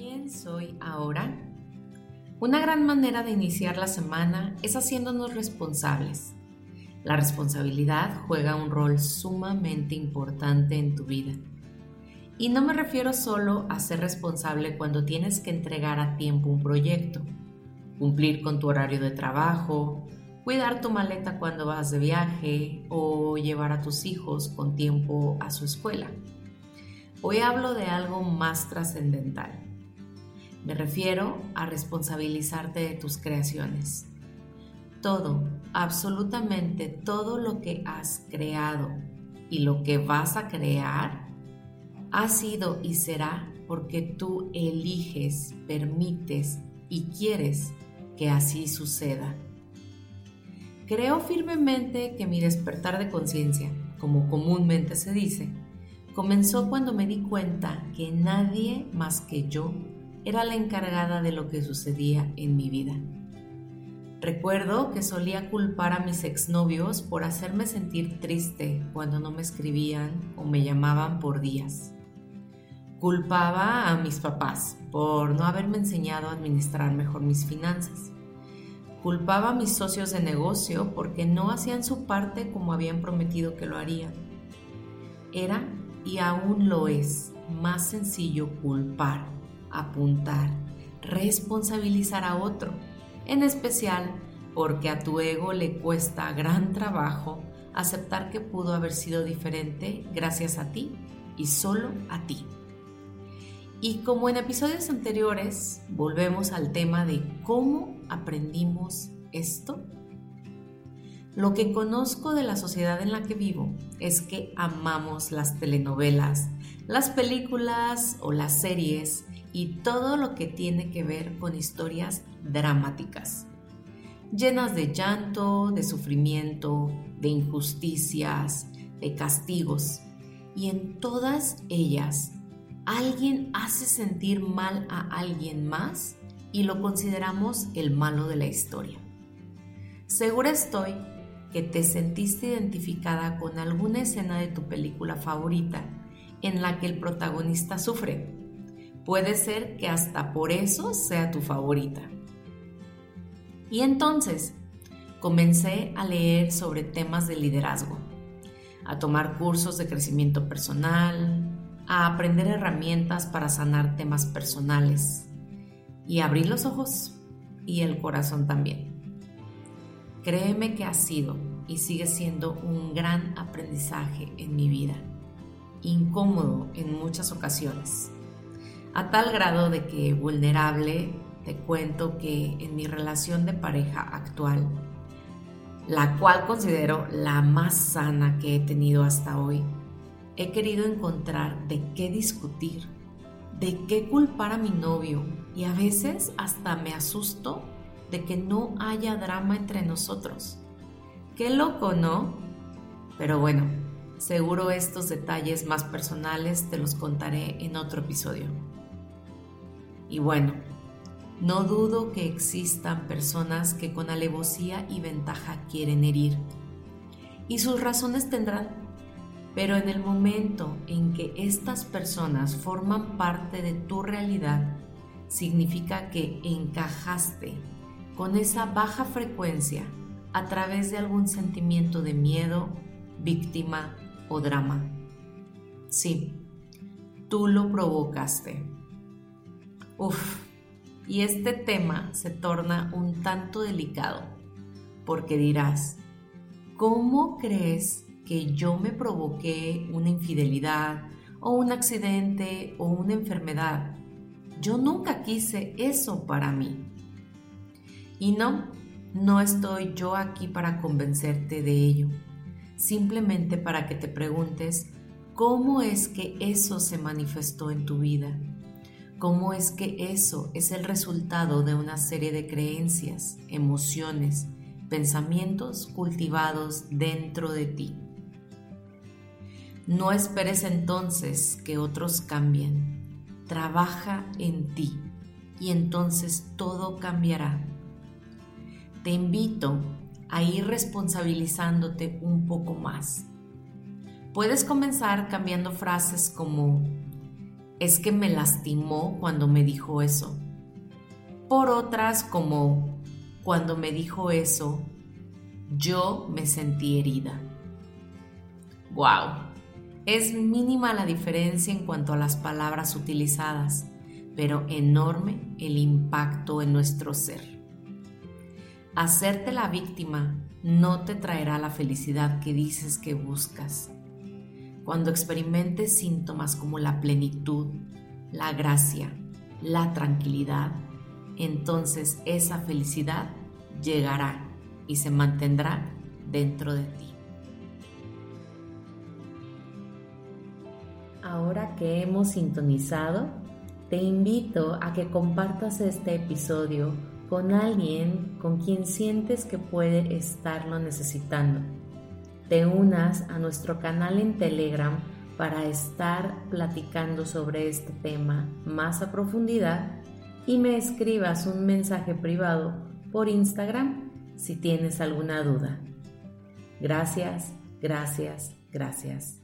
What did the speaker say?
¿Quién soy ahora? Una gran manera de iniciar la semana es haciéndonos responsables. La responsabilidad juega un rol sumamente importante en tu vida. Y no me refiero solo a ser responsable cuando tienes que entregar a tiempo un proyecto, cumplir con tu horario de trabajo, cuidar tu maleta cuando vas de viaje o llevar a tus hijos con tiempo a su escuela. Hoy hablo de algo más trascendental. Me refiero a responsabilizarte de tus creaciones. Todo, absolutamente todo lo que has creado y lo que vas a crear ha sido y será porque tú eliges, permites y quieres que así suceda. Creo firmemente que mi despertar de conciencia, como comúnmente se dice, comenzó cuando me di cuenta que nadie más que yo era la encargada de lo que sucedía en mi vida. Recuerdo que solía culpar a mis exnovios por hacerme sentir triste cuando no me escribían o me llamaban por días. Culpaba a mis papás por no haberme enseñado a administrar mejor mis finanzas. Culpaba a mis socios de negocio porque no hacían su parte como habían prometido que lo harían. Era y aún lo es más sencillo culpar, apuntar, responsabilizar a otro, en especial porque a tu ego le cuesta gran trabajo aceptar que pudo haber sido diferente gracias a ti y solo a ti. Y como en episodios anteriores, volvemos al tema de cómo aprendimos esto lo que conozco de la sociedad en la que vivo es que amamos las telenovelas, las películas o las series y todo lo que tiene que ver con historias dramáticas, llenas de llanto, de sufrimiento, de injusticias, de castigos. Y en todas ellas alguien hace sentir mal a alguien más y lo consideramos el malo de la historia. Segura estoy que te sentiste identificada con alguna escena de tu película favorita en la que el protagonista sufre. Puede ser que hasta por eso sea tu favorita. Y entonces comencé a leer sobre temas de liderazgo, a tomar cursos de crecimiento personal, a aprender herramientas para sanar temas personales y abrí los ojos y el corazón también. Créeme que ha sido y sigue siendo un gran aprendizaje en mi vida, incómodo en muchas ocasiones, a tal grado de que vulnerable te cuento que en mi relación de pareja actual, la cual considero la más sana que he tenido hasta hoy, he querido encontrar de qué discutir, de qué culpar a mi novio y a veces hasta me asusto de que no haya drama entre nosotros. Qué loco, ¿no? Pero bueno, seguro estos detalles más personales te los contaré en otro episodio. Y bueno, no dudo que existan personas que con alevosía y ventaja quieren herir. Y sus razones tendrán. Pero en el momento en que estas personas forman parte de tu realidad, significa que encajaste con esa baja frecuencia a través de algún sentimiento de miedo, víctima o drama. Sí, tú lo provocaste. Uf, y este tema se torna un tanto delicado, porque dirás, ¿cómo crees que yo me provoqué una infidelidad o un accidente o una enfermedad? Yo nunca quise eso para mí. Y no, no estoy yo aquí para convencerte de ello, simplemente para que te preguntes cómo es que eso se manifestó en tu vida, cómo es que eso es el resultado de una serie de creencias, emociones, pensamientos cultivados dentro de ti. No esperes entonces que otros cambien. Trabaja en ti y entonces todo cambiará te invito a ir responsabilizándote un poco más. Puedes comenzar cambiando frases como, es que me lastimó cuando me dijo eso. Por otras como cuando me dijo eso, yo me sentí herida. ¡Wow! Es mínima la diferencia en cuanto a las palabras utilizadas, pero enorme el impacto en nuestro ser. Hacerte la víctima no te traerá la felicidad que dices que buscas. Cuando experimentes síntomas como la plenitud, la gracia, la tranquilidad, entonces esa felicidad llegará y se mantendrá dentro de ti. Ahora que hemos sintonizado, te invito a que compartas este episodio con alguien con quien sientes que puede estarlo necesitando. Te unas a nuestro canal en Telegram para estar platicando sobre este tema más a profundidad y me escribas un mensaje privado por Instagram si tienes alguna duda. Gracias, gracias, gracias.